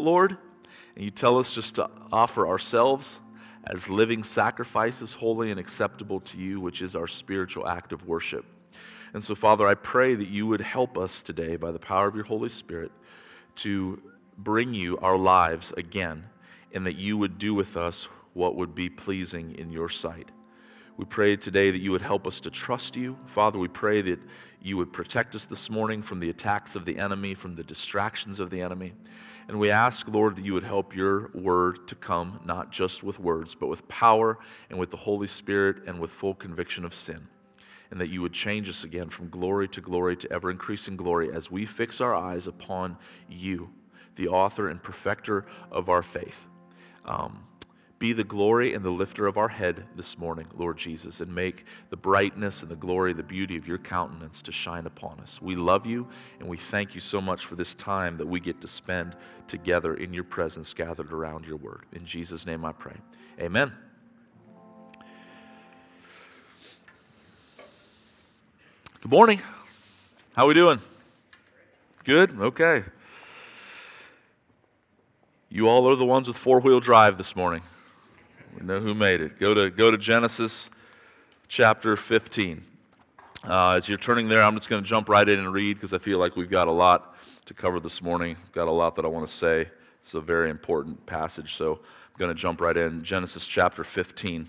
Lord, and you tell us just to offer ourselves as living sacrifices, holy and acceptable to you, which is our spiritual act of worship. And so, Father, I pray that you would help us today by the power of your Holy Spirit to bring you our lives again, and that you would do with us what would be pleasing in your sight. We pray today that you would help us to trust you. Father, we pray that you would protect us this morning from the attacks of the enemy, from the distractions of the enemy. And we ask, Lord, that you would help your word to come, not just with words, but with power and with the Holy Spirit and with full conviction of sin. And that you would change us again from glory to glory to ever increasing glory as we fix our eyes upon you, the author and perfecter of our faith. Um, be the glory and the lifter of our head this morning, Lord Jesus, and make the brightness and the glory, the beauty of your countenance to shine upon us. We love you and we thank you so much for this time that we get to spend together in your presence, gathered around your word. In Jesus' name I pray. Amen. Good morning. How are we doing? Good? Okay. You all are the ones with four wheel drive this morning. We know who made it. Go to, go to Genesis chapter 15. Uh, as you're turning there, I'm just going to jump right in and read because I feel like we've got a lot to cover this morning. I've got a lot that I want to say. It's a very important passage, so I'm going to jump right in. Genesis chapter 15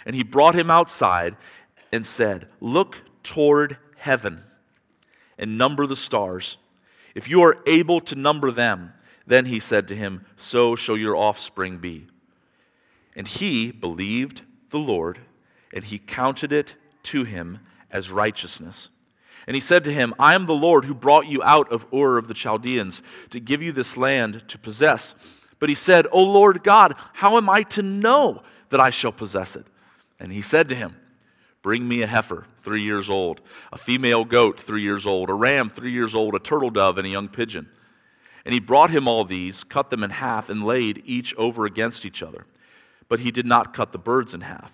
And he brought him outside and said, Look toward heaven and number the stars if you are able to number them, then he said to him, So shall your offspring be. And he believed the Lord, and he counted it to him as righteousness. And he said to him, I am the Lord who brought you out of Ur of the Chaldeans to give you this land to possess. But he said, O Lord God, how am I to know that I shall possess it? And he said to him, Bring me a heifer, three years old, a female goat, three years old, a ram, three years old, a turtle dove, and a young pigeon. And he brought him all these, cut them in half, and laid each over against each other. But he did not cut the birds in half.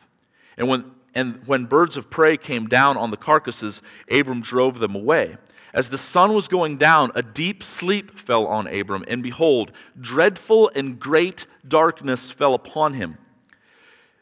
And when, and when birds of prey came down on the carcasses, Abram drove them away. As the sun was going down, a deep sleep fell on Abram, and behold, dreadful and great darkness fell upon him.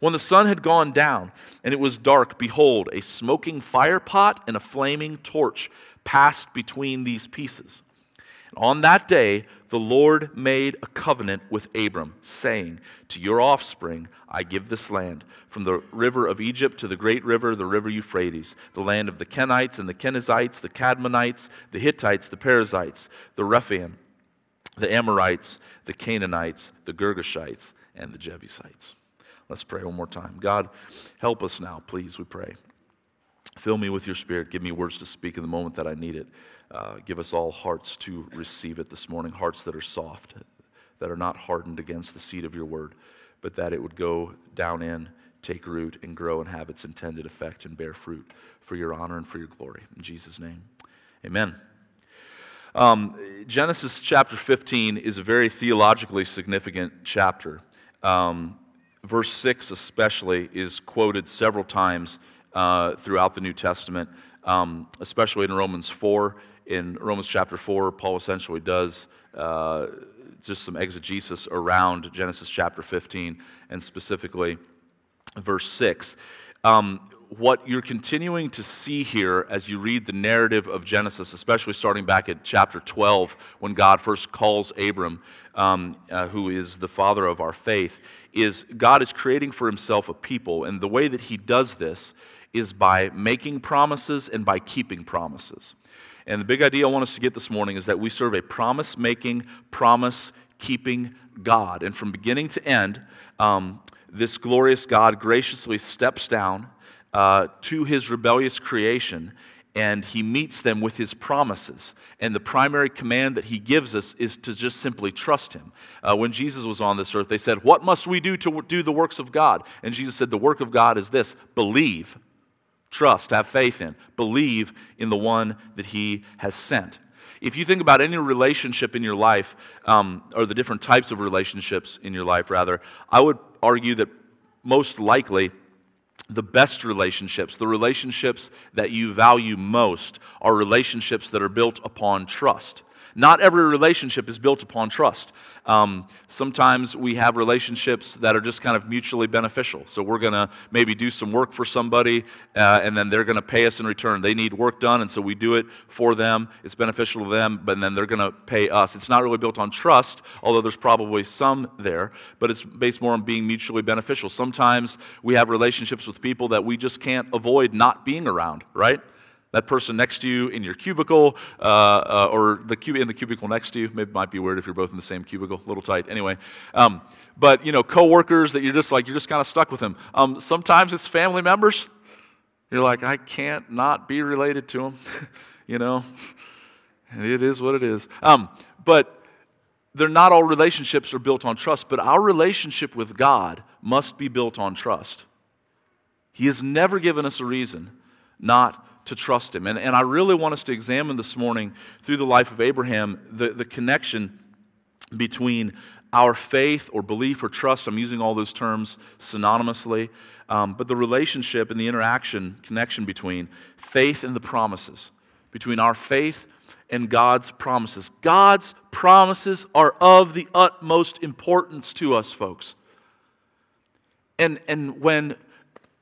When the sun had gone down and it was dark, behold, a smoking firepot and a flaming torch passed between these pieces. And on that day, the Lord made a covenant with Abram, saying, To your offspring I give this land, from the river of Egypt to the great river, the river Euphrates, the land of the Kenites and the Kenizzites, the Kadmonites, the Hittites, the Perizzites, the Rephaim, the Amorites, the Canaanites, the Girgashites, and the Jebusites. Let's pray one more time. God, help us now, please, we pray. Fill me with your spirit. Give me words to speak in the moment that I need it. Uh, give us all hearts to receive it this morning, hearts that are soft, that are not hardened against the seed of your word, but that it would go down in, take root, and grow and have its intended effect and bear fruit for your honor and for your glory. In Jesus' name, amen. Um, Genesis chapter 15 is a very theologically significant chapter. Um, verse 6 especially is quoted several times uh, throughout the New Testament, um, especially in Romans 4. In Romans chapter 4, Paul essentially does uh, just some exegesis around Genesis chapter 15 and specifically verse 6. Um, what you're continuing to see here as you read the narrative of Genesis, especially starting back at chapter 12, when God first calls Abram, um, uh, who is the father of our faith, is God is creating for himself a people, and the way that he does this is by making promises and by keeping promises. And the big idea I want us to get this morning is that we serve a promise making, promise keeping God. And from beginning to end, um, this glorious God graciously steps down uh, to his rebellious creation and he meets them with his promises. And the primary command that he gives us is to just simply trust him. Uh, when Jesus was on this earth, they said, What must we do to do the works of God? And Jesus said, The work of God is this believe, trust, have faith in, believe in the one that he has sent. If you think about any relationship in your life, um, or the different types of relationships in your life, rather, I would argue that most likely the best relationships, the relationships that you value most, are relationships that are built upon trust. Not every relationship is built upon trust. Um, sometimes we have relationships that are just kind of mutually beneficial. So we're going to maybe do some work for somebody, uh, and then they're going to pay us in return. They need work done, and so we do it for them. It's beneficial to them, but then they're going to pay us. It's not really built on trust, although there's probably some there, but it's based more on being mutually beneficial. Sometimes we have relationships with people that we just can't avoid not being around, right? That person next to you in your cubicle, uh, uh, or the cub- in the cubicle next to you. Maybe might be weird if you're both in the same cubicle, a little tight. Anyway, um, but you know, coworkers that you're just like you're just kind of stuck with them. Um, sometimes it's family members. You're like, I can't not be related to them. you know, it is what it is. Um, but they're not all relationships are built on trust. But our relationship with God must be built on trust. He has never given us a reason not to trust him. And, and I really want us to examine this morning through the life of Abraham the, the connection between our faith or belief or trust. I'm using all those terms synonymously. Um, but the relationship and the interaction, connection between faith and the promises, between our faith and God's promises. God's promises are of the utmost importance to us, folks. And, and when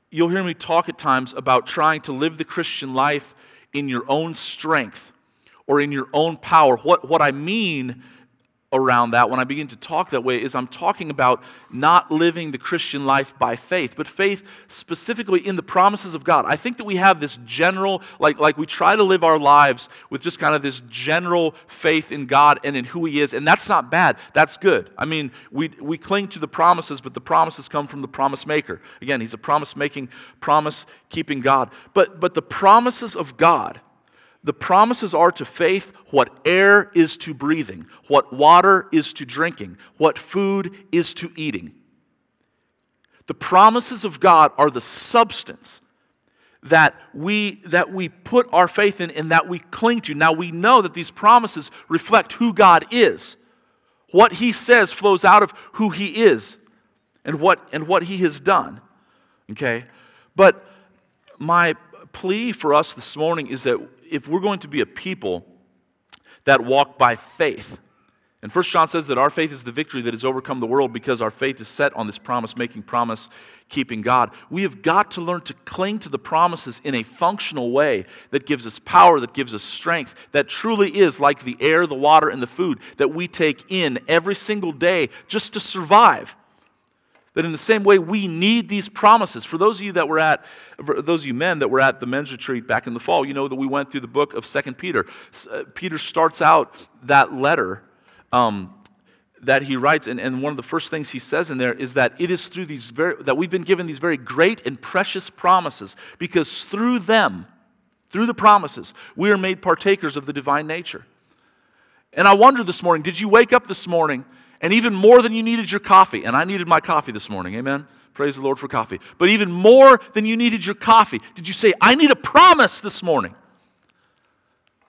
you'll hear me talk at times about trying to live the Christian life in your own strength or in your own power. What, what I mean around that when I begin to talk that way is I'm talking about not living the Christian life by faith, but faith specifically in the promises of God. I think that we have this general, like, like we try to live our lives with just kind of this general faith in God and in who He is, and that's not bad. That's good. I mean, we, we cling to the promises, but the promises come from the promise maker. Again, He's a promise making, promise keeping God. But, but the promises of God the promises are to faith what air is to breathing, what water is to drinking, what food is to eating. The promises of God are the substance that we, that we put our faith in and that we cling to. Now we know that these promises reflect who God is. What He says flows out of who He is and what, and what He has done. Okay? But my plea for us this morning is that if we're going to be a people that walk by faith, and First John says that our faith is the victory that has overcome the world because our faith is set on this promise making, promise keeping God. We have got to learn to cling to the promises in a functional way that gives us power, that gives us strength, that truly is like the air, the water, and the food that we take in every single day just to survive that in the same way we need these promises. For those of you that were at, those of you men that were at the men's retreat back in the fall, you know that we went through the book of Second Peter. Uh, Peter starts out that letter um, that he writes, and, and one of the first things he says in there is that it is through these very, that we've been given these very great and precious promises, because through them, through the promises, we are made partakers of the divine nature. And I wonder this morning, did you wake up this morning and even more than you needed your coffee. And I needed my coffee this morning. Amen. Praise the Lord for coffee. But even more than you needed your coffee, did you say, I need a promise this morning?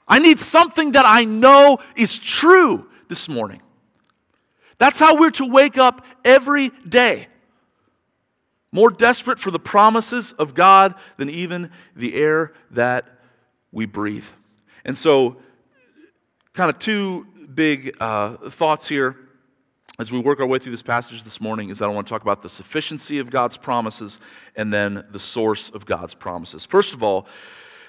I need something that I know is true this morning. That's how we're to wake up every day. More desperate for the promises of God than even the air that we breathe. And so, kind of two big uh, thoughts here as we work our way through this passage this morning is that I want to talk about the sufficiency of God's promises and then the source of God's promises. First of all,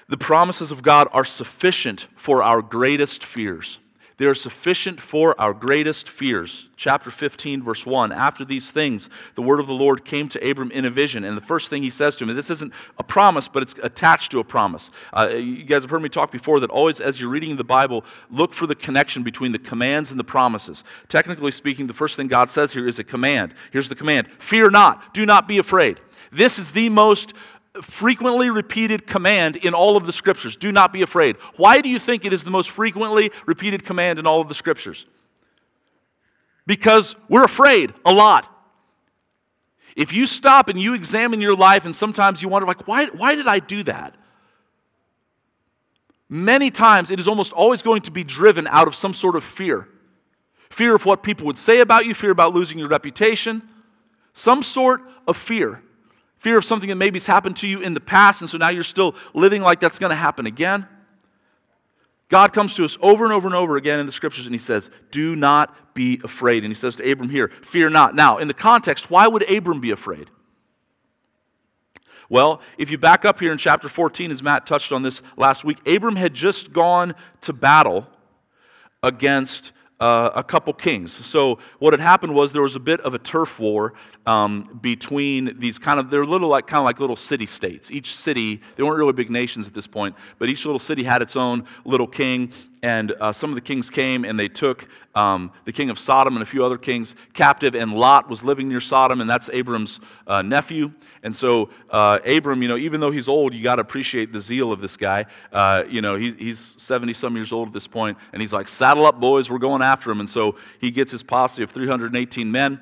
the promises of God are sufficient for our greatest fears. They are sufficient for our greatest fears. Chapter 15, verse 1. After these things, the word of the Lord came to Abram in a vision. And the first thing he says to him, and this isn't a promise, but it's attached to a promise. Uh, you guys have heard me talk before that always, as you're reading the Bible, look for the connection between the commands and the promises. Technically speaking, the first thing God says here is a command. Here's the command Fear not, do not be afraid. This is the most frequently repeated command in all of the scriptures do not be afraid. Why do you think it is the most frequently repeated command in all of the scriptures? Because we're afraid a lot. If you stop and you examine your life, and sometimes you wonder, like, why, why did I do that? Many times it is almost always going to be driven out of some sort of fear fear of what people would say about you, fear about losing your reputation, some sort of fear. Fear of something that maybe has happened to you in the past, and so now you're still living like that's going to happen again. God comes to us over and over and over again in the scriptures, and He says, Do not be afraid. And He says to Abram here, Fear not. Now, in the context, why would Abram be afraid? Well, if you back up here in chapter 14, as Matt touched on this last week, Abram had just gone to battle against uh, a couple kings. So what had happened was there was a bit of a turf war um, between these kind of they're little like kind of like little city states. Each city they weren't really big nations at this point, but each little city had its own little king. And uh, some of the kings came and they took um, the king of Sodom and a few other kings captive. And Lot was living near Sodom, and that's Abram's uh, nephew. And so uh, Abram, you know, even though he's old, you got to appreciate the zeal of this guy. Uh, you know, he, he's 70 some years old at this point, and he's like, "Saddle up, boys, we're going after him." And so he gets his posse of 318 men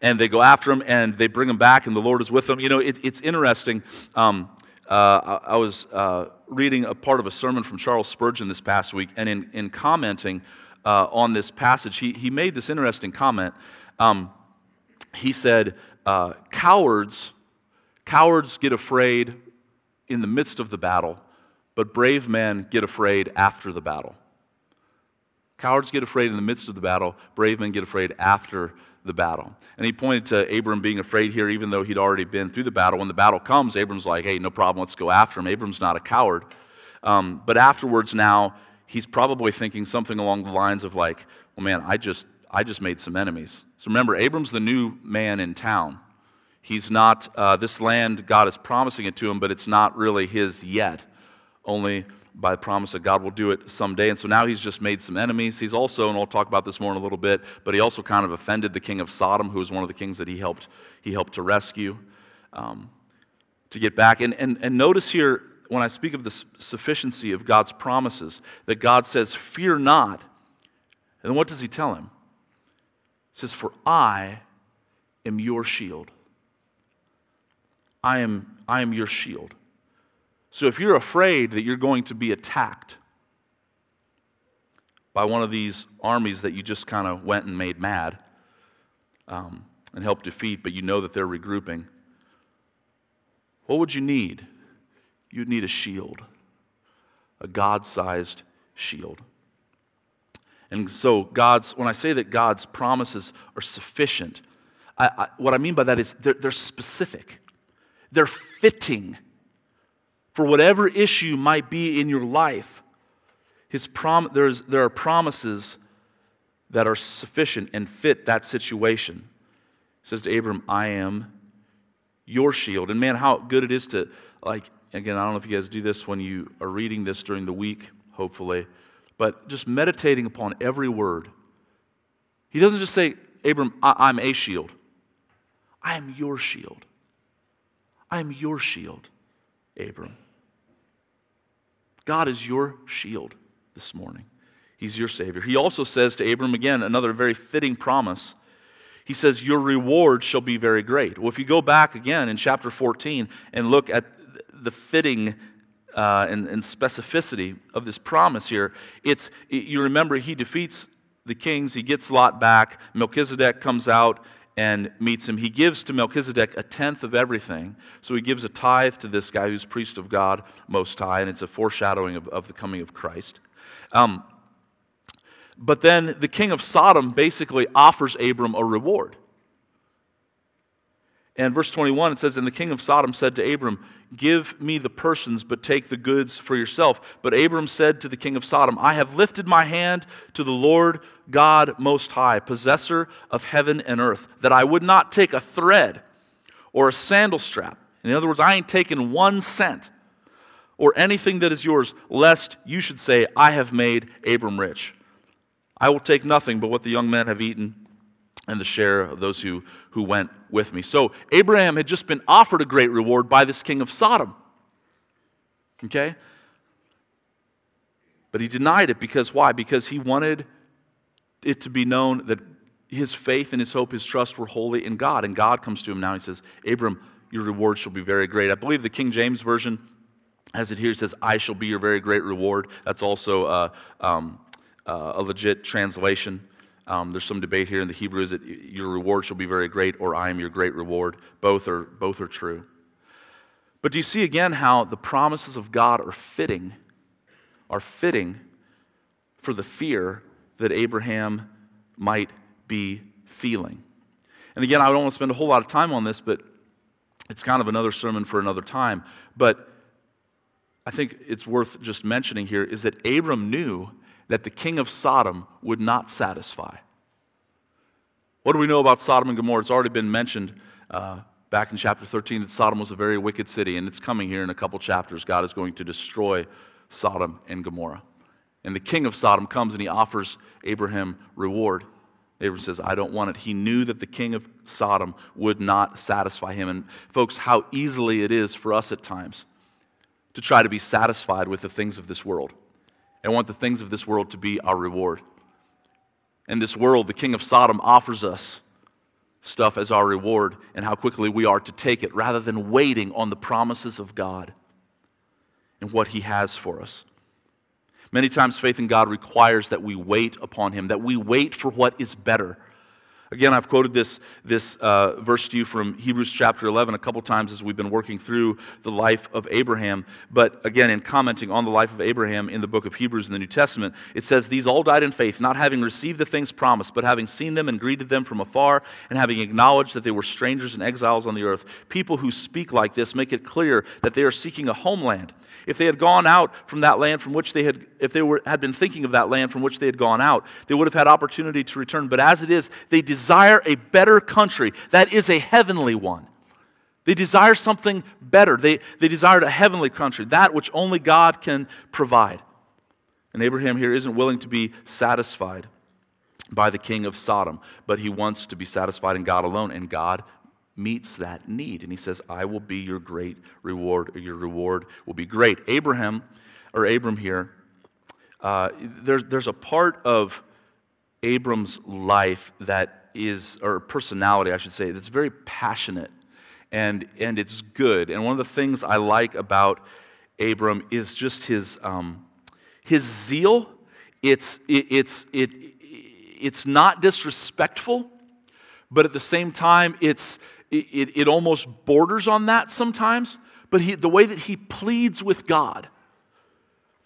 and they go after him and they bring him back, and the Lord is with them. You know, it, it's interesting. Um, uh, I, I, was uh, reading a part of a sermon from Charles Spurgeon this past week, and in, in commenting uh, on this passage, he, he made this interesting comment. Um, he said, uh, Cowards, cowards get afraid in the midst of the battle, but brave men get afraid after the battle. Cowards get afraid in the midst of the battle, brave men get afraid after the battle. And he pointed to Abram being afraid here, even though he'd already been through the battle. When the battle comes, Abram's like, hey, no problem, let's go after him. Abram's not a coward. Um, but afterwards, now, he's probably thinking something along the lines of, like, well, man, I just, I just made some enemies. So remember, Abram's the new man in town. He's not, uh, this land, God is promising it to him, but it's not really his yet. Only by the promise that God will do it someday. And so now he's just made some enemies. He's also, and I'll talk about this more in a little bit, but he also kind of offended the king of Sodom, who was one of the kings that he helped, he helped to rescue, um, to get back. And, and, and notice here, when I speak of the sufficiency of God's promises, that God says, Fear not. And then what does he tell him? He says, For I am your shield. I am, I am your shield. So if you're afraid that you're going to be attacked by one of these armies that you just kind of went and made mad um, and helped defeat, but you know that they're regrouping, what would you need? You'd need a shield, a God sized shield. And so, God's, when I say that God's promises are sufficient, I, I, what I mean by that is they're, they're specific, they're fitting for whatever issue might be in your life, his prom- there's, there are promises that are sufficient and fit that situation. He says to Abram, I am your shield. And man, how good it is to, like, again, I don't know if you guys do this when you are reading this during the week, hopefully, but just meditating upon every word. He doesn't just say, Abram, I- I'm a shield. I am your shield. I am your shield, Abram. God is your shield this morning. He's your Savior. He also says to Abram again, another very fitting promise. He says, Your reward shall be very great. Well, if you go back again in chapter 14 and look at the fitting uh, and, and, specificity of this promise here, it's, you remember he defeats the kings, he gets Lot back, Melchizedek comes out and meets him. He gives to Melchizedek a tenth of everything. So he gives a tithe to this guy who's priest of God Most High, and it's a foreshadowing of, of the coming of Christ. Um, but then the king of Sodom basically offers Abram a reward. And verse 21, it says, And the king of Sodom said to Abram, Give me the persons, but take the goods for yourself. But Abram said to the king of Sodom, I have lifted my hand to the Lord God Most High, possessor of heaven and earth, that I would not take a thread or a sandal strap. In other words, I ain't taking one cent or anything that is yours, lest you should say, I have made Abram rich. I will take nothing but what the young men have eaten and the share of those who, who went with me. So Abraham had just been offered a great reward by this king of Sodom. Okay? But he denied it because why? Because he wanted it to be known that his faith and his hope, his trust were wholly in God. And God comes to him now. He says, Abram, your reward shall be very great. I believe the King James Version has it here says, I shall be your very great reward. That's also uh, um, uh, a legit translation. Um, there's some debate here in the Hebrew is it your reward shall be very great or I am your great reward. Both are, both are true. But do you see again how the promises of God are fitting, are fitting for the fear that Abraham might be feeling? And again, I don't want to spend a whole lot of time on this, but it's kind of another sermon for another time. But I think it's worth just mentioning here is that Abram knew that the king of Sodom would not satisfy. What do we know about Sodom and Gomorrah? It's already been mentioned uh, back in chapter 13 that Sodom was a very wicked city, and it's coming here in a couple chapters. God is going to destroy Sodom and Gomorrah. And the king of Sodom comes and he offers Abraham reward. Abraham says, I don't want it. He knew that the king of Sodom would not satisfy him. And, folks, how easily it is for us at times to try to be satisfied with the things of this world and want the things of this world to be our reward. In this world, the king of Sodom offers us stuff as our reward and how quickly we are to take it rather than waiting on the promises of God and what he has for us. Many times, faith in God requires that we wait upon him, that we wait for what is better Again, I've quoted this, this uh, verse to you from Hebrews chapter 11 a couple times as we've been working through the life of Abraham. But again, in commenting on the life of Abraham in the book of Hebrews in the New Testament, it says, These all died in faith, not having received the things promised, but having seen them and greeted them from afar, and having acknowledged that they were strangers and exiles on the earth. People who speak like this make it clear that they are seeking a homeland. If they had gone out from that land from which they had, if they were, had been thinking of that land from which they had gone out, they would have had opportunity to return. But as it is, they desire a better country that is a heavenly one. They desire something better. They, they desire a heavenly country, that which only God can provide. And Abraham here isn't willing to be satisfied by the king of Sodom, but he wants to be satisfied in God alone, and God meets that need. And he says, I will be your great reward, or your reward will be great. Abraham, or Abram here, uh, there's, there's a part of Abram's life that is, or personality, I should say, that's very passionate and, and it's good. And one of the things I like about Abram is just his, um, his zeal. It's, it, it's, it, it's not disrespectful, but at the same time, it's, it, it almost borders on that sometimes, but he, the way that he pleads with God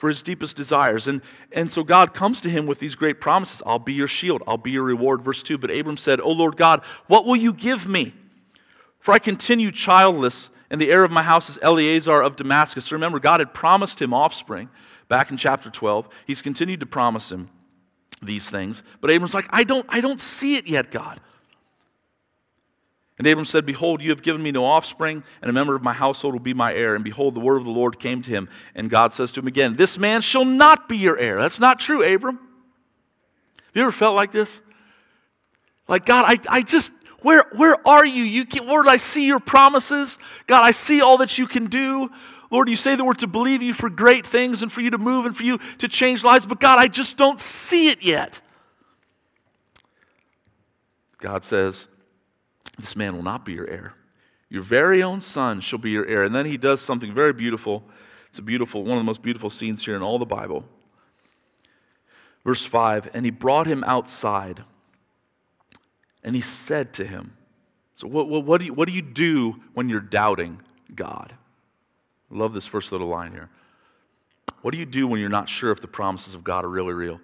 for his deepest desires. And, and so God comes to him with these great promises I'll be your shield, I'll be your reward. Verse 2 But Abram said, O Lord God, what will you give me? For I continue childless, and the heir of my house is Eliezer of Damascus. So remember, God had promised him offspring back in chapter 12. He's continued to promise him these things. But Abram's like, I don't, I don't see it yet, God. And Abram said, Behold, you have given me no offspring, and a member of my household will be my heir. And behold, the word of the Lord came to him, and God says to him again, This man shall not be your heir. That's not true, Abram. Have you ever felt like this? Like, God, I, I just, where, where are you? you can, Lord, I see your promises. God, I see all that you can do. Lord, you say that we're to believe you for great things and for you to move and for you to change lives, but God, I just don't see it yet. God says, this man will not be your heir. Your very own son shall be your heir. And then he does something very beautiful. It's a beautiful, one of the most beautiful scenes here in all the Bible. Verse 5 And he brought him outside, and he said to him, So, what, what, what, do, you, what do you do when you're doubting God? I love this first little line here. What do you do when you're not sure if the promises of God are really real?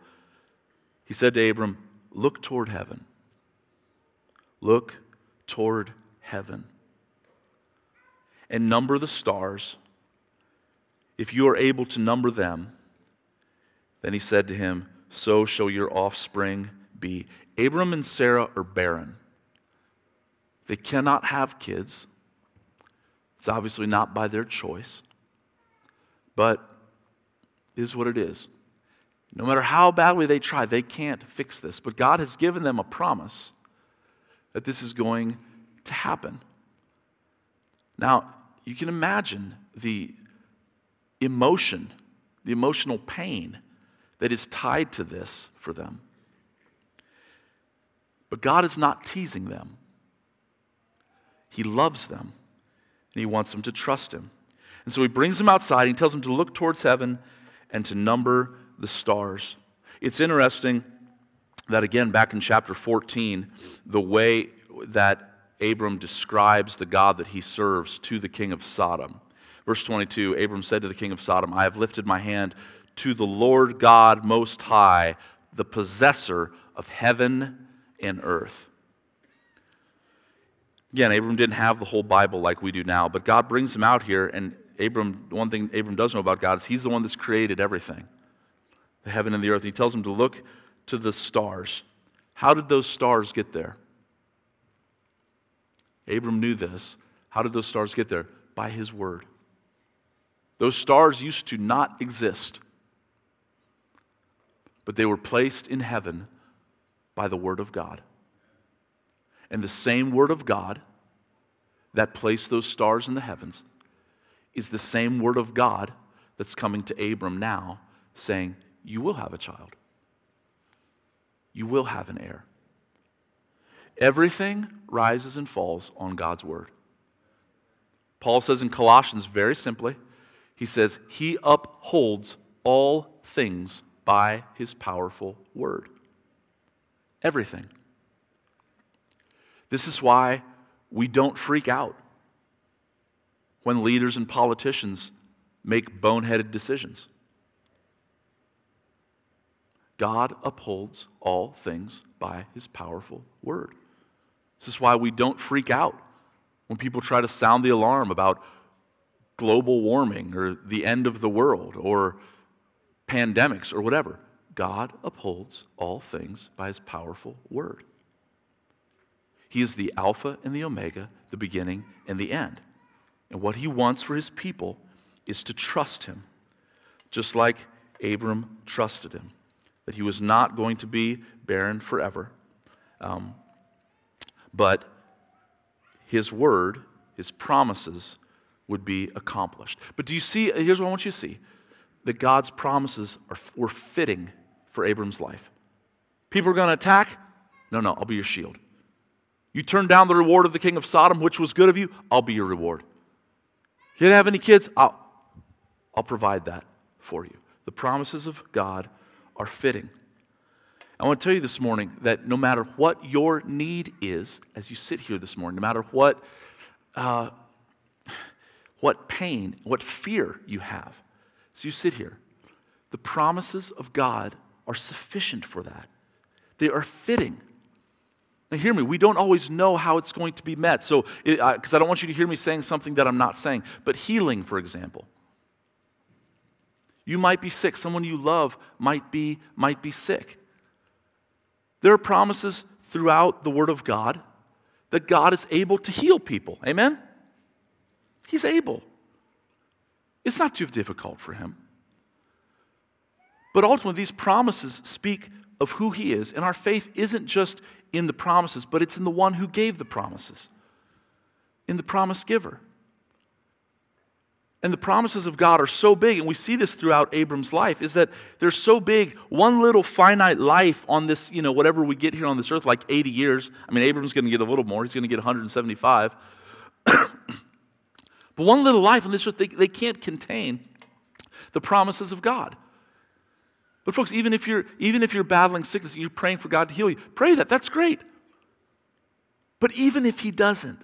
He said to Abram, Look toward heaven. Look toward heaven. and number the stars, if you are able to number them, then he said to him, So shall your offspring be. Abram and Sarah are barren. They cannot have kids. It's obviously not by their choice, but is what it is. No matter how badly they try, they can't fix this. But God has given them a promise that this is going to happen. Now, you can imagine the emotion, the emotional pain that is tied to this for them. But God is not teasing them. He loves them, and He wants them to trust Him. And so He brings them outside, He tells them to look towards heaven and to number the stars. It's interesting that, again, back in chapter 14, the way that Abram describes the God that he serves to the king of Sodom. Verse 22 Abram said to the king of Sodom, I have lifted my hand to the Lord God Most High, the possessor of heaven and earth. Again, Abram didn't have the whole Bible like we do now, but God brings him out here, and Abram, one thing Abram does know about God is he's the one that's created everything the heaven and the earth. He tells him to look to the stars. How did those stars get there? Abram knew this. How did those stars get there? By his word. Those stars used to not exist, but they were placed in heaven by the word of God. And the same word of God that placed those stars in the heavens is the same word of God that's coming to Abram now, saying, You will have a child. You will have an heir. Everything rises and falls on God's word. Paul says in Colossians very simply, he says, He upholds all things by His powerful word. Everything. This is why we don't freak out when leaders and politicians make boneheaded decisions. God upholds all things by His powerful word. This is why we don't freak out when people try to sound the alarm about global warming or the end of the world or pandemics or whatever. God upholds all things by his powerful word. He is the Alpha and the Omega, the beginning and the end. And what he wants for his people is to trust him, just like Abram trusted him, that he was not going to be barren forever. Um, but his word, his promises would be accomplished. But do you see? Here's what I want you to see that God's promises are, were fitting for Abram's life. People are going to attack? No, no, I'll be your shield. You turn down the reward of the king of Sodom, which was good of you, I'll be your reward. You didn't have any kids? I'll, I'll provide that for you. The promises of God are fitting. I want to tell you this morning that no matter what your need is, as you sit here this morning, no matter what, uh, what pain, what fear you have, as you sit here, the promises of God are sufficient for that. They are fitting. Now, hear me, we don't always know how it's going to be met. So, because I don't want you to hear me saying something that I'm not saying, but healing, for example. You might be sick. Someone you love might be, might be sick. There are promises throughout the Word of God that God is able to heal people. Amen? He's able. It's not too difficult for Him. But ultimately, these promises speak of who He is. And our faith isn't just in the promises, but it's in the one who gave the promises, in the promise giver. And the promises of God are so big, and we see this throughout Abram's life, is that they're so big. One little finite life on this, you know, whatever we get here on this earth, like 80 years. I mean, Abram's going to get a little more. He's going to get 175. but one little life on this earth, they, they can't contain the promises of God. But folks, even if you're even if you're battling sickness, and you're praying for God to heal you. Pray that. That's great. But even if He doesn't,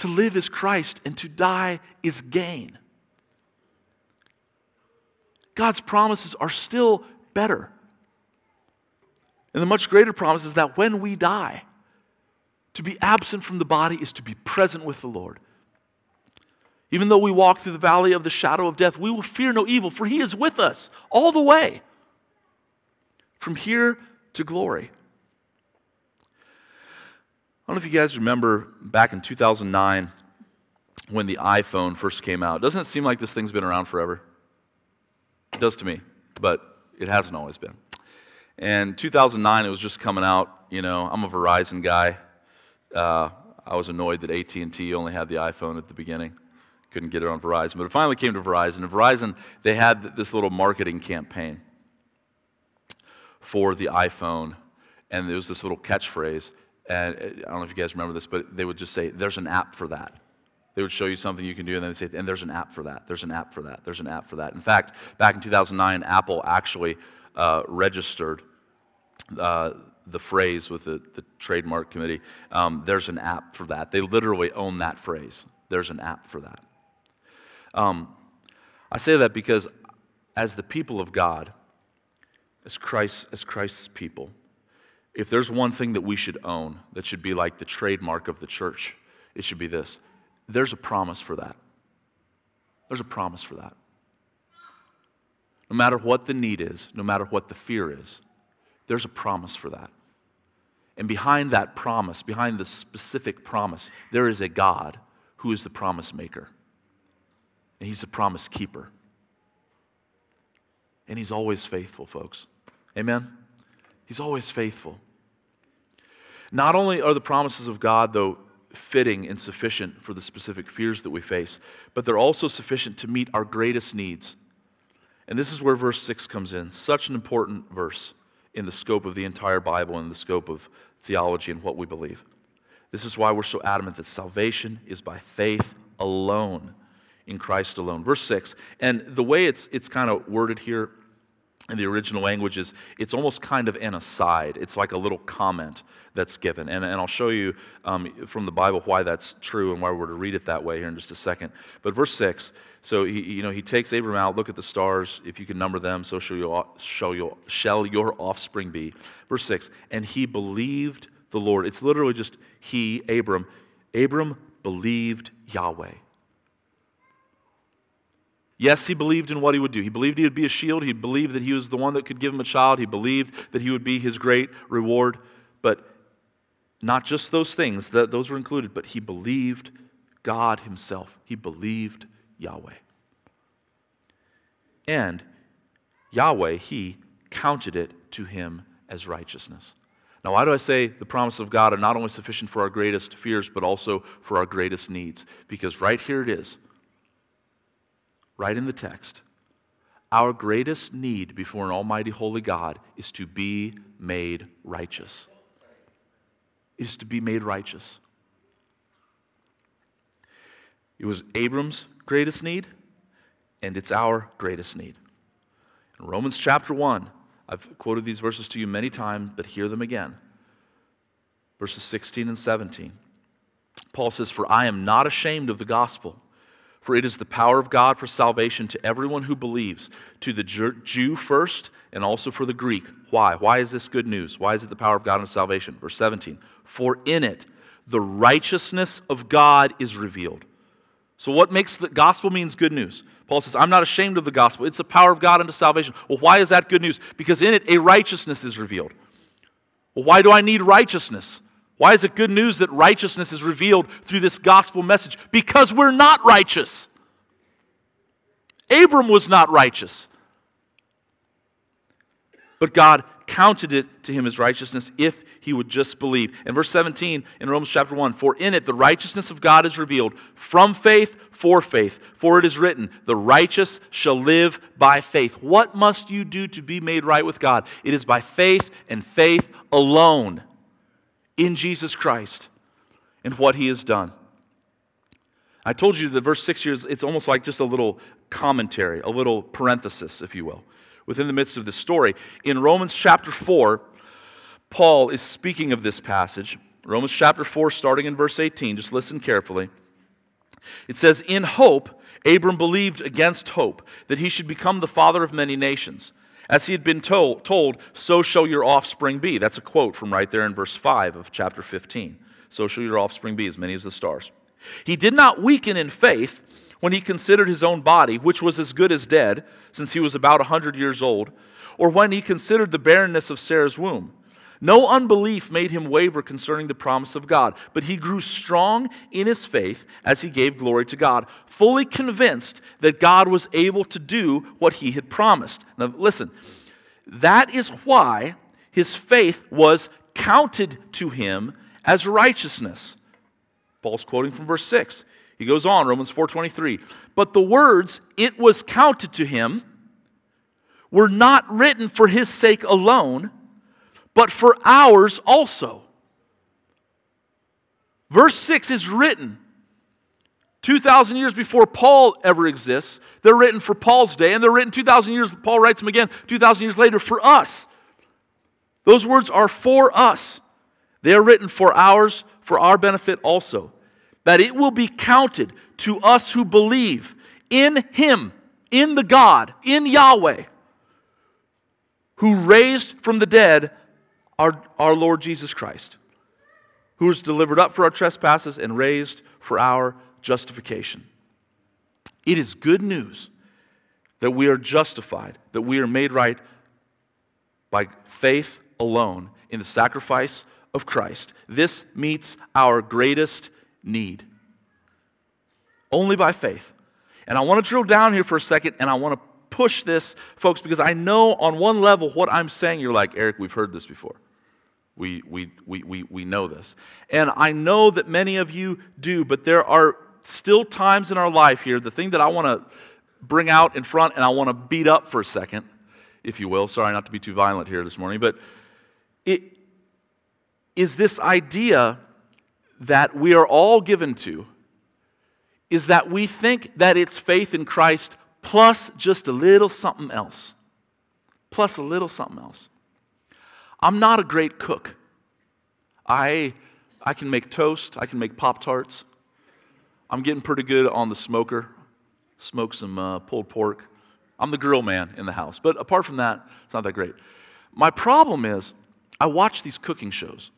to live is Christ, and to die is gain. God's promises are still better. And the much greater promise is that when we die, to be absent from the body is to be present with the Lord. Even though we walk through the valley of the shadow of death, we will fear no evil, for he is with us all the way from here to glory. I don't know if you guys remember back in 2009 when the iPhone first came out. Doesn't it seem like this thing's been around forever? It does to me, but it hasn't always been. And 2009, it was just coming out. You know, I'm a Verizon guy. Uh, I was annoyed that AT&T only had the iPhone at the beginning. Couldn't get it on Verizon, but it finally came to Verizon. And Verizon, they had this little marketing campaign for the iPhone, and there was this little catchphrase. And uh, I don't know if you guys remember this, but they would just say, "There's an app for that." They would show you something you can do, and then they say, and there's an app for that. There's an app for that. There's an app for that. In fact, back in 2009, Apple actually uh, registered uh, the phrase with the, the trademark committee. Um, there's an app for that. They literally own that phrase. There's an app for that. Um, I say that because as the people of God, as Christ, as Christ's people, if there's one thing that we should own that should be like the trademark of the church, it should be this there's a promise for that. There's a promise for that. No matter what the need is, no matter what the fear is, there's a promise for that. And behind that promise, behind the specific promise, there is a God who is the promise maker. And he's the promise keeper. And he's always faithful, folks. Amen? He's always faithful. Not only are the promises of God, though, fitting and sufficient for the specific fears that we face, but they're also sufficient to meet our greatest needs. And this is where verse 6 comes in. Such an important verse in the scope of the entire Bible and the scope of theology and what we believe. This is why we're so adamant that salvation is by faith alone, in Christ alone. Verse 6, and the way it's, it's kind of worded here in the original language is it's almost kind of an aside. It's like a little comment that's given. And, and I'll show you um, from the Bible why that's true and why we're to read it that way here in just a second. But verse 6, so he, you know, he takes Abram out, look at the stars. If you can number them, so shall shall shall your offspring be. Verse 6, and he believed the Lord. It's literally just he, Abram. Abram believed Yahweh. Yes, he believed in what he would do. He believed he would be a shield. He believed that he was the one that could give him a child. He believed that he would be his great reward. But not just those things, that those were included, but he believed God himself. He believed Yahweh. And Yahweh, he counted it to him as righteousness. Now, why do I say the promises of God are not only sufficient for our greatest fears, but also for our greatest needs? Because right here it is right in the text. Our greatest need before an almighty holy God is to be made righteous. Is to be made righteous. It was Abram's greatest need, and it's our greatest need. In Romans chapter 1, I've quoted these verses to you many times, but hear them again. Verses 16 and 17. Paul says, For I am not ashamed of the gospel for it is the power of God for salvation to everyone who believes, to the Jew first and also for the Greek. Why? Why is this good news? Why is it the power of God and salvation? Verse 17 For in it the righteousness of God is revealed. So, what makes the gospel means good news? Paul says, I'm not ashamed of the gospel. It's the power of God unto salvation. Well, why is that good news? Because in it a righteousness is revealed. Well, why do I need righteousness? Why is it good news that righteousness is revealed through this gospel message? Because we're not righteous. Abram was not righteous. But God counted it to him as righteousness if he would just believe. In verse 17 in Romans chapter 1, for in it the righteousness of God is revealed from faith for faith. For it is written, the righteous shall live by faith. What must you do to be made right with God? It is by faith and faith alone in Jesus Christ and what he has done. I told you that verse 6 here is it's almost like just a little commentary, a little parenthesis, if you will, within the midst of this story. In Romans chapter 4, Paul is speaking of this passage. Romans chapter 4, starting in verse 18, just listen carefully. It says, In hope, Abram believed against hope that he should become the father of many nations. As he had been told, told, so shall your offspring be. That's a quote from right there in verse 5 of chapter 15. So shall your offspring be, as many as the stars. He did not weaken in faith when he considered his own body, which was as good as dead, since he was about a hundred years old, or when he considered the barrenness of Sarah's womb. No unbelief made him waver concerning the promise of God, but he grew strong in his faith as he gave glory to God, fully convinced that God was able to do what he had promised. Now, listen, that is why his faith was counted to him as righteousness. Paul's quoting from verse 6. He goes on, Romans 4:23. But the words it was counted to him were not written for his sake alone, but for ours also. Verse 6 is written 2,000 years before Paul ever exists. They're written for Paul's day, and they're written 2,000 years, Paul writes them again 2,000 years later for us. Those words are for us. They are written for ours, for our benefit also. That it will be counted to us who believe in Him, in the God, in Yahweh, who raised from the dead our, our Lord Jesus Christ, who was delivered up for our trespasses and raised for our justification. It is good news that we are justified, that we are made right by faith alone in the sacrifice of Christ. This meets our greatest need. Only by faith. And I want to drill down here for a second and I want to push this, folks, because I know on one level what I'm saying, you're like, Eric, we've heard this before. We, we, we, we, we know this. And I know that many of you do, but there are still times in our life here, the thing that I want to bring out in front and I want to beat up for a second, if you will. Sorry not to be too violent here this morning, but it is this idea that we are all given to is that we think that it's faith in Christ plus just a little something else. Plus a little something else. I'm not a great cook. I, I can make toast, I can make Pop Tarts. I'm getting pretty good on the smoker, smoke some uh, pulled pork. I'm the grill man in the house. But apart from that, it's not that great. My problem is, I watch these cooking shows.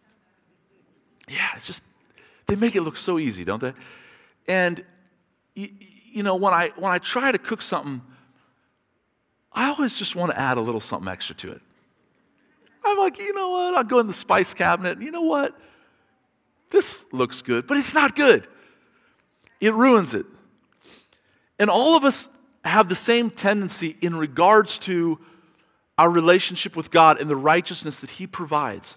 Yeah, it's just, they make it look so easy, don't they? And, you, you know, when I, when I try to cook something, I always just want to add a little something extra to it. I'm like, you know what? I'll go in the spice cabinet. You know what? This looks good, but it's not good. It ruins it. And all of us have the same tendency in regards to our relationship with God and the righteousness that He provides.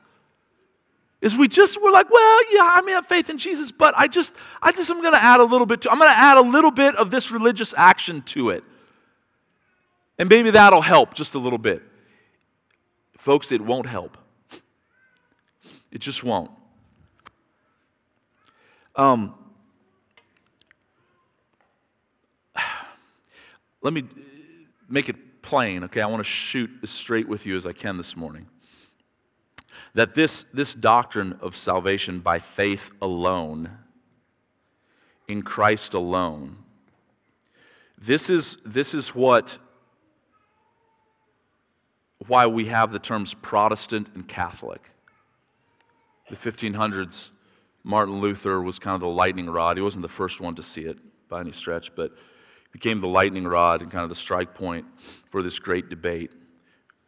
Is we just we're like, well, yeah, I may have faith in Jesus, but I just, I just am to add a little bit to. I'm going to add a little bit of this religious action to it, and maybe that'll help just a little bit. Folks, it won't help. It just won't. Um, let me make it plain, okay? I want to shoot as straight with you as I can this morning. That this, this doctrine of salvation by faith alone, in Christ alone, this is, this is what why we have the terms Protestant and Catholic. The 1500s, Martin Luther was kind of the lightning rod. He wasn't the first one to see it by any stretch, but became the lightning rod and kind of the strike point for this great debate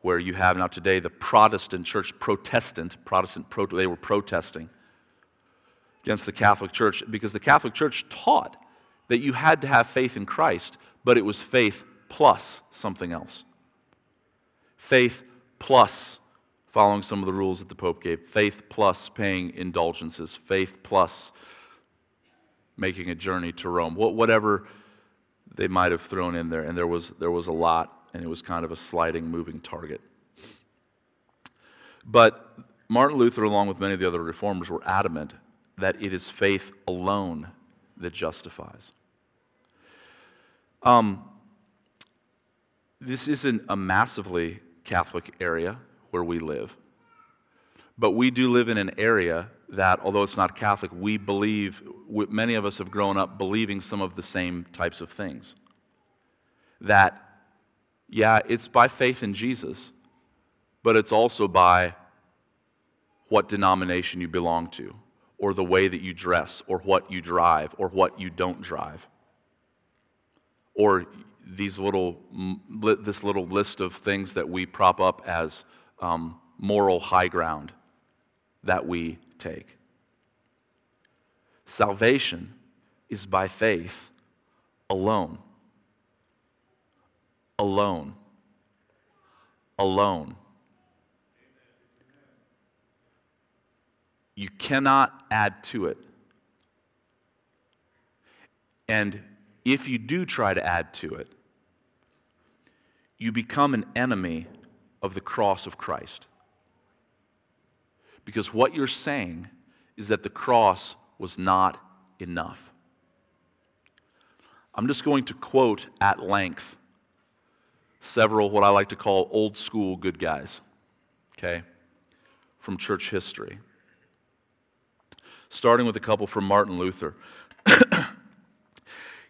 where you have now today the Protestant church, Protestant, Protestant, pro, they were protesting against the Catholic Church because the Catholic Church taught that you had to have faith in Christ, but it was faith plus something else faith plus following some of the rules that the Pope gave, faith plus paying indulgences, faith plus making a journey to Rome, whatever they might have thrown in there. And there was, there was a lot, and it was kind of a sliding, moving target. But Martin Luther, along with many of the other reformers, were adamant that it is faith alone that justifies. Um, this isn't a massively Catholic area where we live. But we do live in an area that, although it's not Catholic, we believe, many of us have grown up believing some of the same types of things. That, yeah, it's by faith in Jesus, but it's also by what denomination you belong to, or the way that you dress, or what you drive, or what you don't drive. or these little, this little list of things that we prop up as um, moral high ground that we take. Salvation is by faith alone. Alone. Alone. You cannot add to it. And if you do try to add to it, you become an enemy of the cross of Christ. Because what you're saying is that the cross was not enough. I'm just going to quote at length several what I like to call old school good guys, okay, from church history. Starting with a couple from Martin Luther.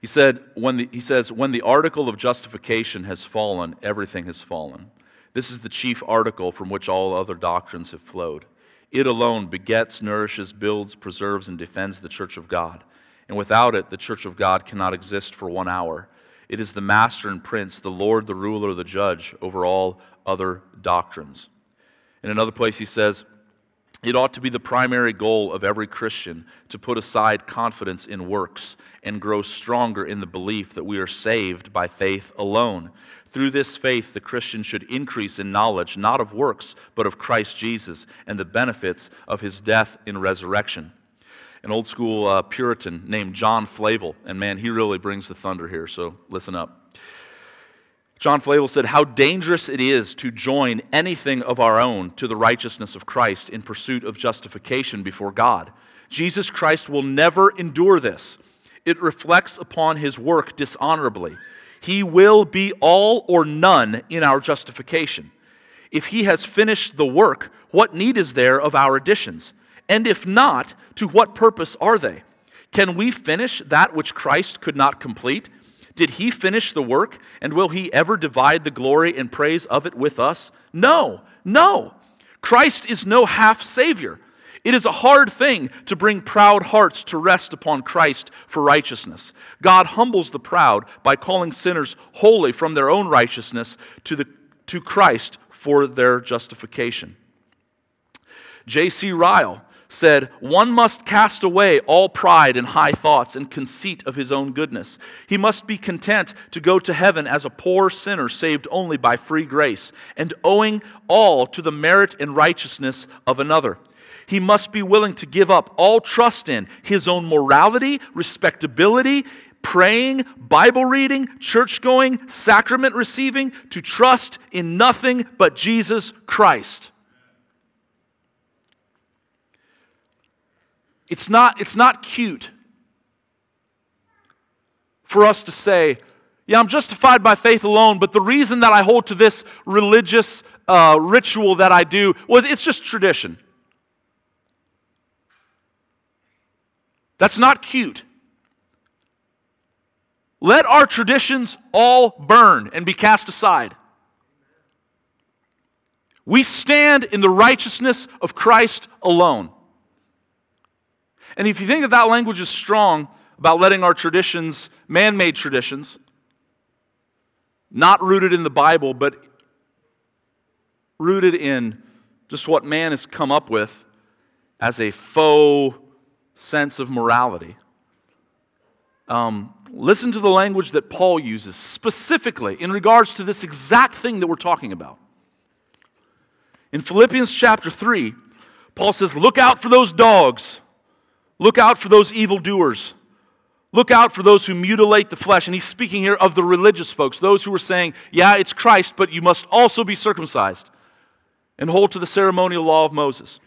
he said, when the, he says, when the article of justification has fallen, everything has fallen. This is the chief article from which all other doctrines have flowed. It alone begets, nourishes, builds, preserves, and defends the church of God. And without it, the church of God cannot exist for one hour. It is the master and prince, the Lord, the ruler, the judge over all other doctrines. In another place, he says, It ought to be the primary goal of every Christian to put aside confidence in works and grow stronger in the belief that we are saved by faith alone. Through this faith, the Christian should increase in knowledge, not of works, but of Christ Jesus and the benefits of his death and resurrection. An old school uh, Puritan named John Flavel, and man, he really brings the thunder here, so listen up. John Flavel said, How dangerous it is to join anything of our own to the righteousness of Christ in pursuit of justification before God. Jesus Christ will never endure this. It reflects upon his work dishonorably. He will be all or none in our justification. If he has finished the work, what need is there of our additions? And if not, to what purpose are they? Can we finish that which Christ could not complete? Did he finish the work, and will he ever divide the glory and praise of it with us? No, no. Christ is no half Savior. It is a hard thing to bring proud hearts to rest upon Christ for righteousness. God humbles the proud by calling sinners wholly from their own righteousness to, the, to Christ for their justification. J.C. Ryle said, One must cast away all pride and high thoughts and conceit of his own goodness. He must be content to go to heaven as a poor sinner saved only by free grace and owing all to the merit and righteousness of another he must be willing to give up all trust in his own morality, respectability, praying, Bible reading, church going, sacrament receiving, to trust in nothing but Jesus Christ. It's not, it's not cute for us to say, yeah, I'm justified by faith alone, but the reason that I hold to this religious uh, ritual that I do was it's just tradition. That's not cute. Let our traditions all burn and be cast aside. We stand in the righteousness of Christ alone. And if you think that that language is strong about letting our traditions, man made traditions, not rooted in the Bible, but rooted in just what man has come up with as a faux sense of morality. Um, listen to the language that Paul uses specifically in regards to this exact thing that we're talking about. In Philippians chapter 3, Paul says, Look out for those dogs. Look out for those evildoers. Look out for those who mutilate the flesh. And he's speaking here of the religious folks, those who are saying, Yeah, it's Christ, but you must also be circumcised and hold to the ceremonial law of Moses.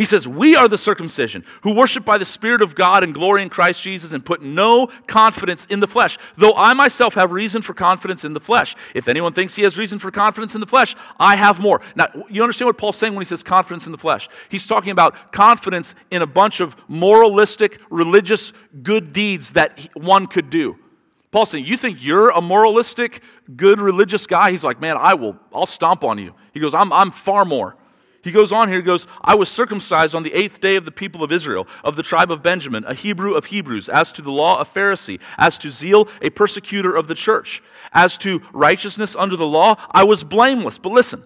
He says, We are the circumcision who worship by the Spirit of God and glory in Christ Jesus and put no confidence in the flesh, though I myself have reason for confidence in the flesh. If anyone thinks he has reason for confidence in the flesh, I have more. Now, you understand what Paul's saying when he says confidence in the flesh? He's talking about confidence in a bunch of moralistic, religious good deeds that one could do. Paul's saying, You think you're a moralistic, good religious guy? He's like, Man, I will, I'll stomp on you. He goes, I'm, I'm far more. He goes on here, he goes, I was circumcised on the eighth day of the people of Israel, of the tribe of Benjamin, a Hebrew of Hebrews, as to the law, a Pharisee, as to zeal, a persecutor of the church, as to righteousness under the law, I was blameless. But listen,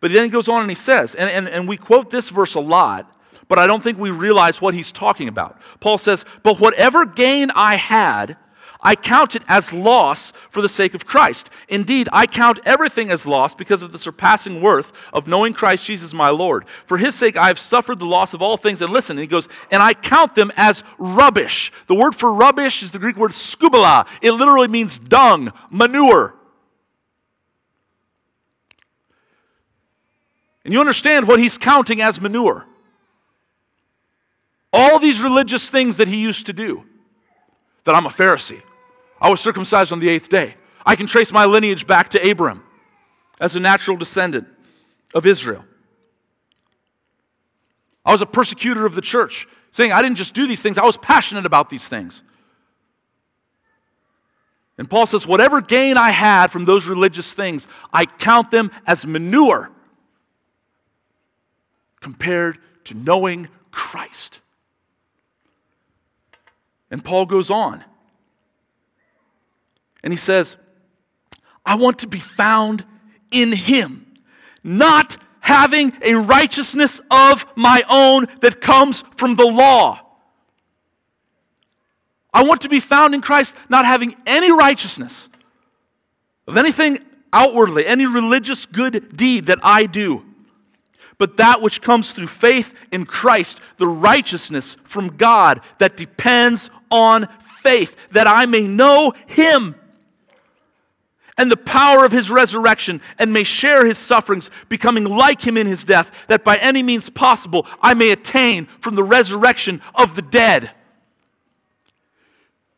but then he goes on and he says, and, and, and we quote this verse a lot, but I don't think we realize what he's talking about. Paul says, But whatever gain I had, I count it as loss for the sake of Christ. Indeed, I count everything as loss because of the surpassing worth of knowing Christ Jesus my Lord. For his sake, I have suffered the loss of all things. And listen, and he goes, and I count them as rubbish. The word for rubbish is the Greek word skubala. It literally means dung, manure. And you understand what he's counting as manure. All these religious things that he used to do. That I'm a Pharisee. I was circumcised on the eighth day. I can trace my lineage back to Abram as a natural descendant of Israel. I was a persecutor of the church, saying I didn't just do these things, I was passionate about these things. And Paul says, whatever gain I had from those religious things, I count them as manure compared to knowing Christ. And Paul goes on. And he says, I want to be found in him, not having a righteousness of my own that comes from the law. I want to be found in Christ, not having any righteousness of anything outwardly, any religious good deed that I do, but that which comes through faith in Christ, the righteousness from God that depends on faith, that I may know Him and the power of his resurrection and may share his sufferings, becoming like him in his death, that by any means possible I may attain from the resurrection of the dead.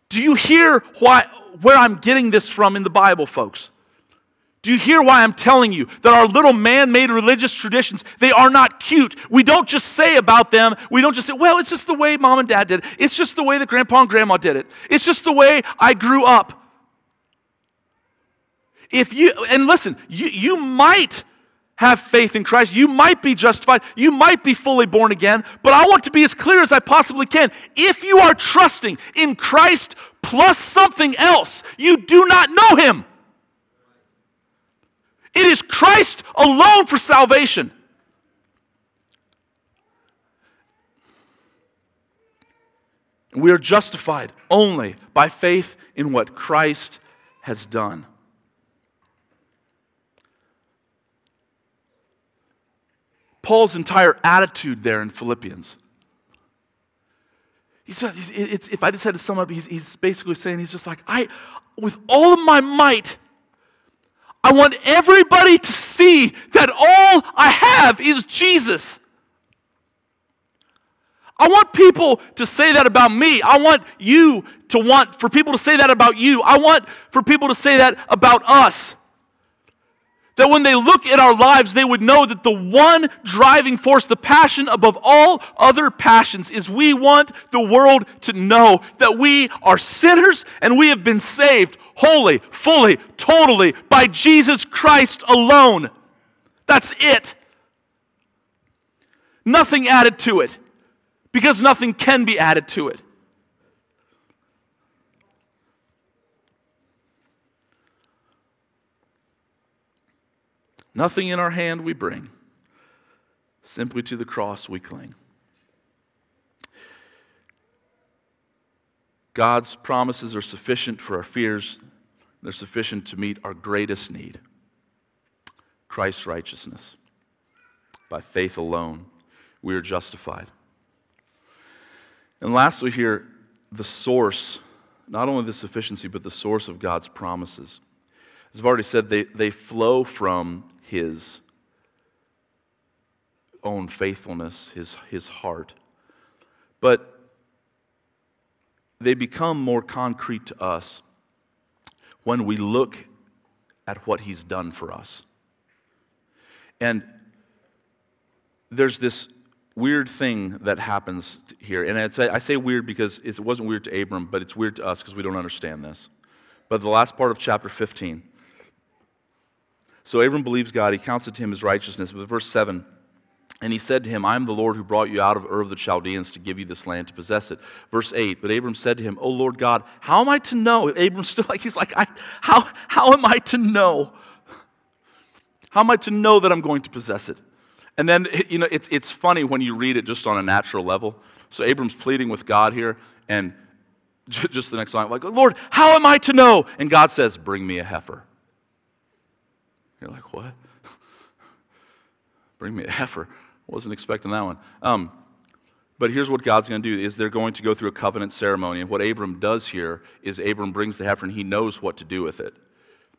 Do you hear why, where I'm getting this from in the Bible, folks? Do you hear why I'm telling you that our little man made religious traditions, they are not cute? We don't just say about them, we don't just say, well, it's just the way mom and dad did it. It's just the way that grandpa and grandma did it. It's just the way I grew up. If you, and listen, you, you might have faith in Christ. You might be justified. You might be fully born again. But I want to be as clear as I possibly can. If you are trusting in Christ plus something else, you do not know Him. It is Christ alone for salvation. We are justified only by faith in what Christ has done. Paul's entire attitude there in Philippians. He says, if I just had to sum up, he's, he's basically saying, he's just like, I, with all of my might, I want everybody to see that all I have is Jesus. I want people to say that about me. I want you to want for people to say that about you. I want for people to say that about us. That when they look at our lives, they would know that the one driving force, the passion above all other passions, is we want the world to know that we are sinners and we have been saved wholly, fully, totally by Jesus Christ alone. That's it. Nothing added to it because nothing can be added to it. Nothing in our hand we bring, simply to the cross we cling. God's promises are sufficient for our fears, they're sufficient to meet our greatest need Christ's righteousness. By faith alone, we are justified. And lastly, here, the source, not only the sufficiency, but the source of God's promises. As I've already said, they, they flow from his own faithfulness, his, his heart. But they become more concrete to us when we look at what he's done for us. And there's this weird thing that happens here. And I say weird because it wasn't weird to Abram, but it's weird to us because we don't understand this. But the last part of chapter 15 so Abram believes God, he counts it to him as righteousness. But verse 7, And he said to him, I am the Lord who brought you out of Ur of the Chaldeans to give you this land to possess it. Verse 8, but Abram said to him, O Lord God, how am I to know? Abram's still like, he's like, I, how, how am I to know? How am I to know that I'm going to possess it? And then, you know, it's, it's funny when you read it just on a natural level. So Abram's pleading with God here, and just the next line, like, Lord, how am I to know? And God says, Bring me a heifer. You're like, What? Bring me a heifer. Wasn't expecting that one. Um, but here's what God's going to do is they're going to go through a covenant ceremony. And what Abram does here is Abram brings the heifer and he knows what to do with it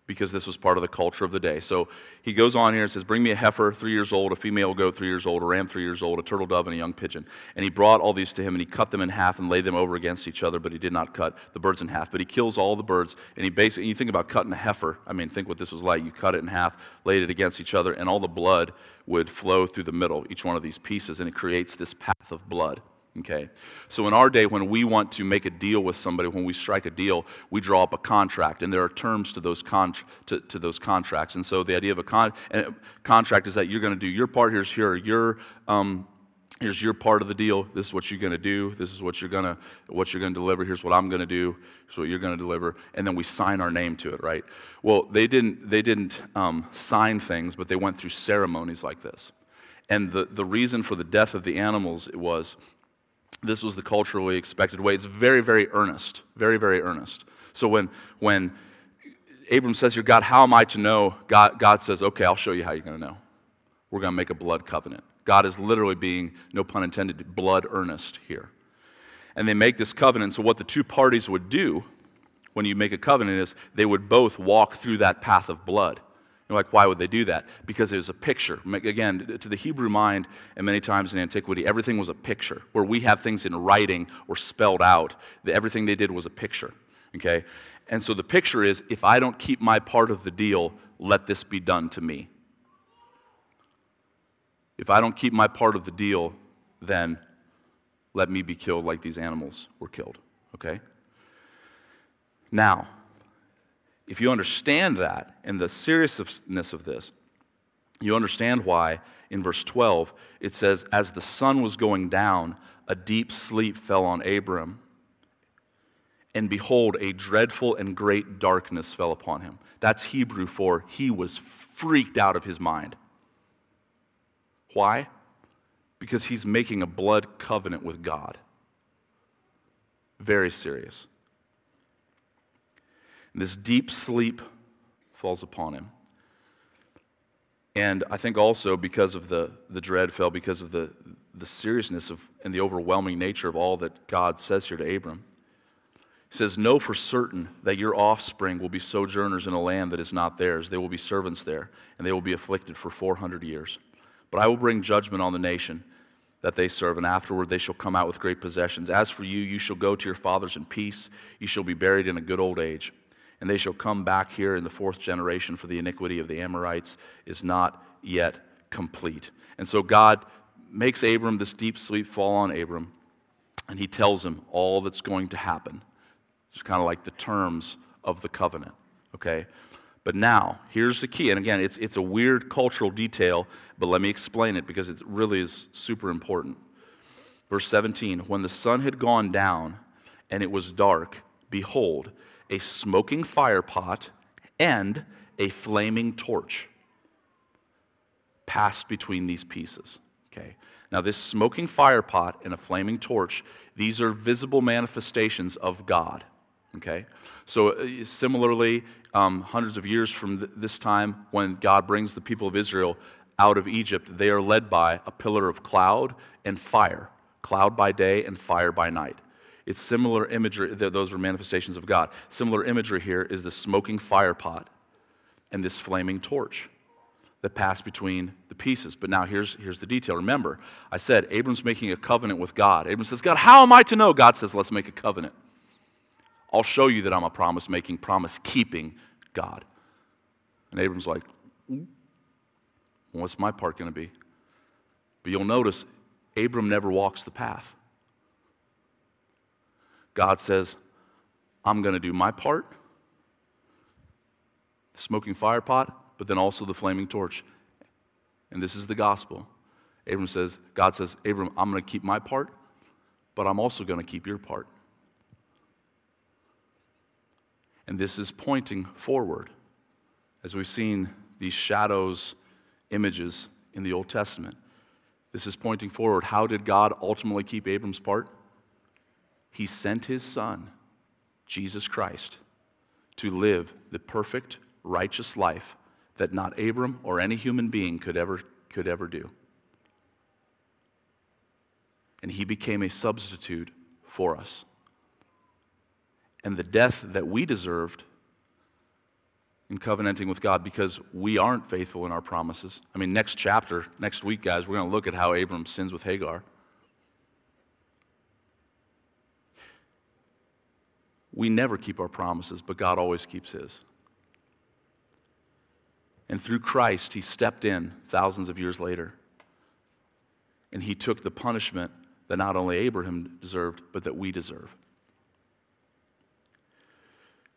because this was part of the culture of the day. So he goes on here and says, Bring me a heifer three years old, a female goat three years old, a ram three years old, a turtle dove, and a young pigeon. And he brought all these to him, and he cut them in half and laid them over against each other, but he did not cut the birds in half. But he kills all the birds, and he basically, and you think about cutting a heifer. I mean, think what this was like. You cut it in half, laid it against each other, and all the blood would flow through the middle, each one of these pieces, and it creates this path of blood. Okay? So in our day, when we want to make a deal with somebody, when we strike a deal, we draw up a contract, and there are terms to those, con- to, to those contracts. And so the idea of a con- contract is that you're going to do your part. Here's here your um, here's your part of the deal. This is what you're going to do. This is what you're going to what you're going to deliver. Here's what I'm going to do. Here's what you're going to deliver. And then we sign our name to it, right? Well, they didn't they didn't um, sign things, but they went through ceremonies like this. And the, the reason for the death of the animals was this was the culturally expected way. It's very, very earnest. Very, very earnest. So when, when Abram says here, God, how am I to know? God, God says, okay, I'll show you how you're going to know. We're going to make a blood covenant. God is literally being, no pun intended, blood earnest here. And they make this covenant. So, what the two parties would do when you make a covenant is they would both walk through that path of blood. You're like, why would they do that? Because it was a picture. Again, to the Hebrew mind, and many times in antiquity, everything was a picture. Where we have things in writing or spelled out, everything they did was a picture. Okay? And so the picture is if I don't keep my part of the deal, let this be done to me. If I don't keep my part of the deal, then let me be killed like these animals were killed. Okay? Now, if you understand that and the seriousness of this, you understand why in verse 12 it says, As the sun was going down, a deep sleep fell on Abram. And behold, a dreadful and great darkness fell upon him. That's Hebrew for he was freaked out of his mind. Why? Because he's making a blood covenant with God. Very serious. And this deep sleep falls upon him. And I think also because of the, the dread fell, because of the, the seriousness of, and the overwhelming nature of all that God says here to Abram. He says, Know for certain that your offspring will be sojourners in a land that is not theirs. They will be servants there, and they will be afflicted for 400 years. But I will bring judgment on the nation that they serve, and afterward they shall come out with great possessions. As for you, you shall go to your fathers in peace. You shall be buried in a good old age and they shall come back here in the fourth generation, for the iniquity of the Amorites is not yet complete. And so God makes Abram this deep sleep fall on Abram, and he tells him all that's going to happen. It's kind of like the terms of the covenant, okay? But now, here's the key. And again, it's, it's a weird cultural detail, but let me explain it because it really is super important. Verse 17 When the sun had gone down and it was dark, behold, a smoking fire pot, and a flaming torch passed between these pieces. Okay. Now, this smoking fire pot and a flaming torch, these are visible manifestations of God. Okay. So, uh, similarly, um, hundreds of years from th- this time, when God brings the people of Israel out of Egypt, they are led by a pillar of cloud and fire, cloud by day and fire by night. It's similar imagery, those were manifestations of God. Similar imagery here is the smoking fire pot and this flaming torch that passed between the pieces. But now here's, here's the detail. Remember, I said Abram's making a covenant with God. Abram says, God, how am I to know? God says, let's make a covenant. I'll show you that I'm a promise making, promise keeping God. And Abram's like, what's my part going to be? But you'll notice Abram never walks the path. God says, I'm going to do my part, the smoking fire pot, but then also the flaming torch. And this is the gospel. Abram says, God says, Abram, I'm going to keep my part, but I'm also going to keep your part. And this is pointing forward, as we've seen these shadows, images in the Old Testament. This is pointing forward. How did God ultimately keep Abram's part? He sent his son, Jesus Christ, to live the perfect, righteous life that not Abram or any human being could ever, could ever do. And he became a substitute for us. And the death that we deserved in covenanting with God because we aren't faithful in our promises. I mean, next chapter, next week, guys, we're going to look at how Abram sins with Hagar. We never keep our promises, but God always keeps his. And through Christ, he stepped in thousands of years later. And he took the punishment that not only Abraham deserved, but that we deserve.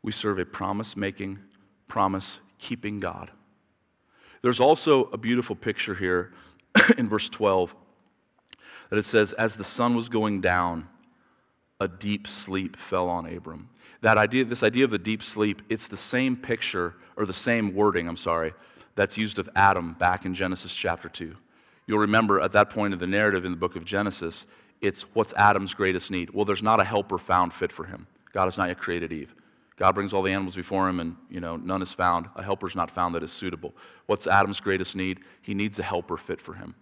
We serve a promise making, promise keeping God. There's also a beautiful picture here in verse 12 that it says, As the sun was going down, a deep sleep fell on Abram. That idea, this idea of a deep sleep, it's the same picture, or the same wording, I'm sorry, that's used of Adam back in Genesis chapter 2. You'll remember at that point of the narrative in the book of Genesis, it's what's Adam's greatest need? Well, there's not a helper found fit for him. God has not yet created Eve. God brings all the animals before him, and you know none is found. A helper is not found that is suitable. What's Adam's greatest need? He needs a helper fit for him.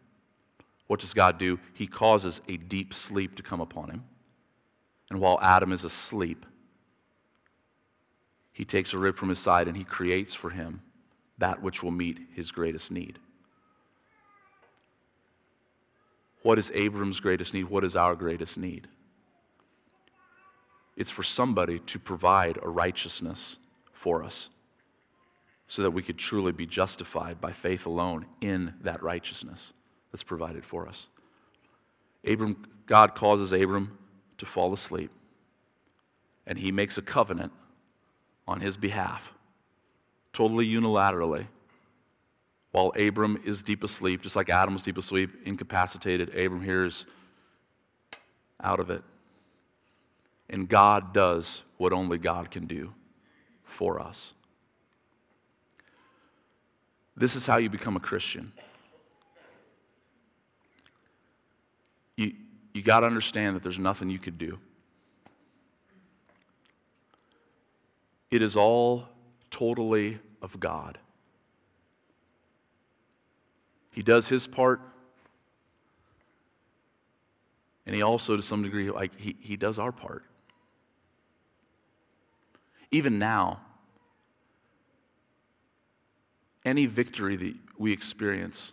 What does God do? He causes a deep sleep to come upon him. And while Adam is asleep, he takes a rib from his side and he creates for him that which will meet his greatest need. What is Abram's greatest need? What is our greatest need? It's for somebody to provide a righteousness for us so that we could truly be justified by faith alone in that righteousness that's provided for us. Abram, God causes Abram to fall asleep, and he makes a covenant on his behalf, totally unilaterally, while Abram is deep asleep, just like Adam was deep asleep, incapacitated. Abram here is out of it. And God does what only God can do for us. This is how you become a Christian. You, you got to understand that there's nothing you could do. It is all totally of God. He does his part, and he also, to some degree, like he, he does our part. Even now, any victory that we experience,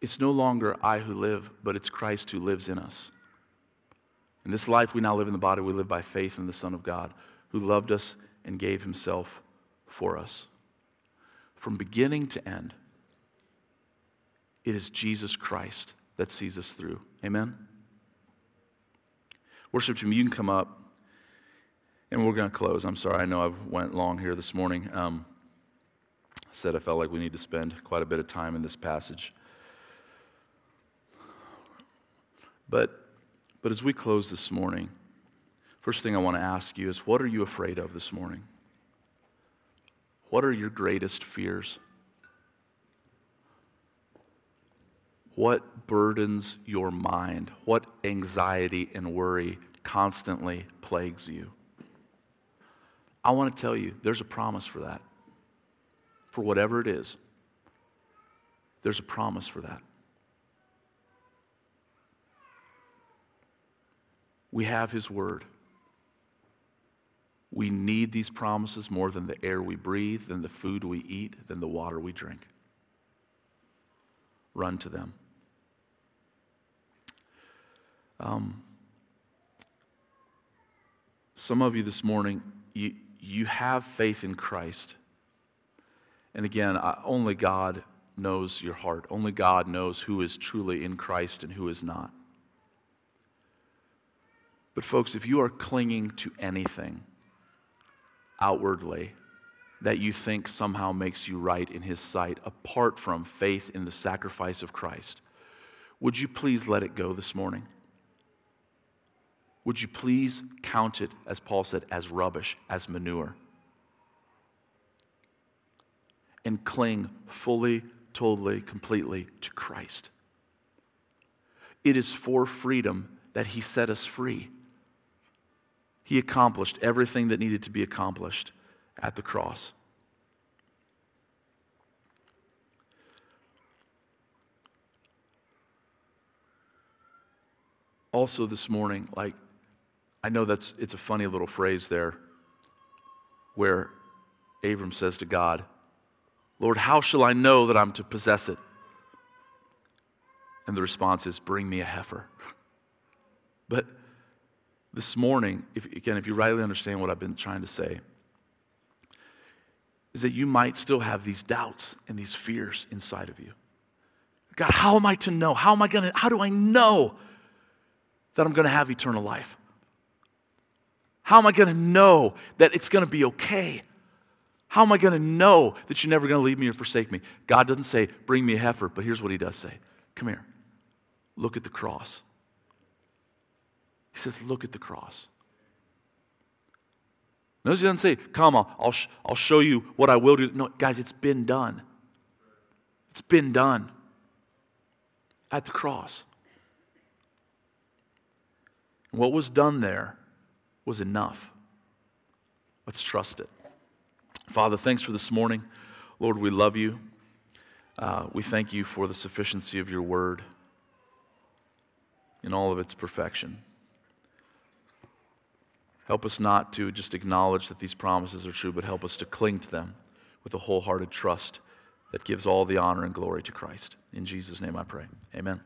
it's no longer I who live, but it's Christ who lives in us. In this life we now live in the body, we live by faith in the Son of God, who loved us and gave himself for us. From beginning to end, it is Jesus Christ that sees us through. Amen? Worship team, you can come up. And we're going to close. I'm sorry, I know I've went long here this morning. Um, said I felt like we need to spend quite a bit of time in this passage. But, but as we close this morning, first thing I want to ask you is what are you afraid of this morning? What are your greatest fears? What burdens your mind? What anxiety and worry constantly plagues you? I want to tell you, there's a promise for that. For whatever it is, there's a promise for that. We have His Word. We need these promises more than the air we breathe, than the food we eat, than the water we drink. Run to them. Um, some of you this morning, you, you have faith in Christ. And again, I, only God knows your heart. Only God knows who is truly in Christ and who is not. But, folks, if you are clinging to anything outwardly that you think somehow makes you right in His sight apart from faith in the sacrifice of Christ, would you please let it go this morning? Would you please count it, as Paul said, as rubbish, as manure? And cling fully, totally, completely to Christ. It is for freedom that He set us free. He accomplished everything that needed to be accomplished at the cross. Also, this morning, like, I know that's it's a funny little phrase there where Abram says to God, Lord, how shall I know that I'm to possess it? And the response is, Bring me a heifer. But this morning, if, again, if you rightly understand what I've been trying to say, is that you might still have these doubts and these fears inside of you. God, how am I to know? How am I going to, how do I know that I'm going to have eternal life? How am I going to know that it's going to be okay? How am I going to know that you're never going to leave me or forsake me? God doesn't say, bring me a heifer, but here's what he does say Come here, look at the cross. He says, look at the cross. Notice he doesn't say, Come, I'll, I'll, sh- I'll show you what I will do. No, guys, it's been done. It's been done at the cross. What was done there was enough. Let's trust it. Father, thanks for this morning. Lord, we love you. Uh, we thank you for the sufficiency of your word in all of its perfection. Help us not to just acknowledge that these promises are true, but help us to cling to them with a wholehearted trust that gives all the honor and glory to Christ. In Jesus' name I pray. Amen.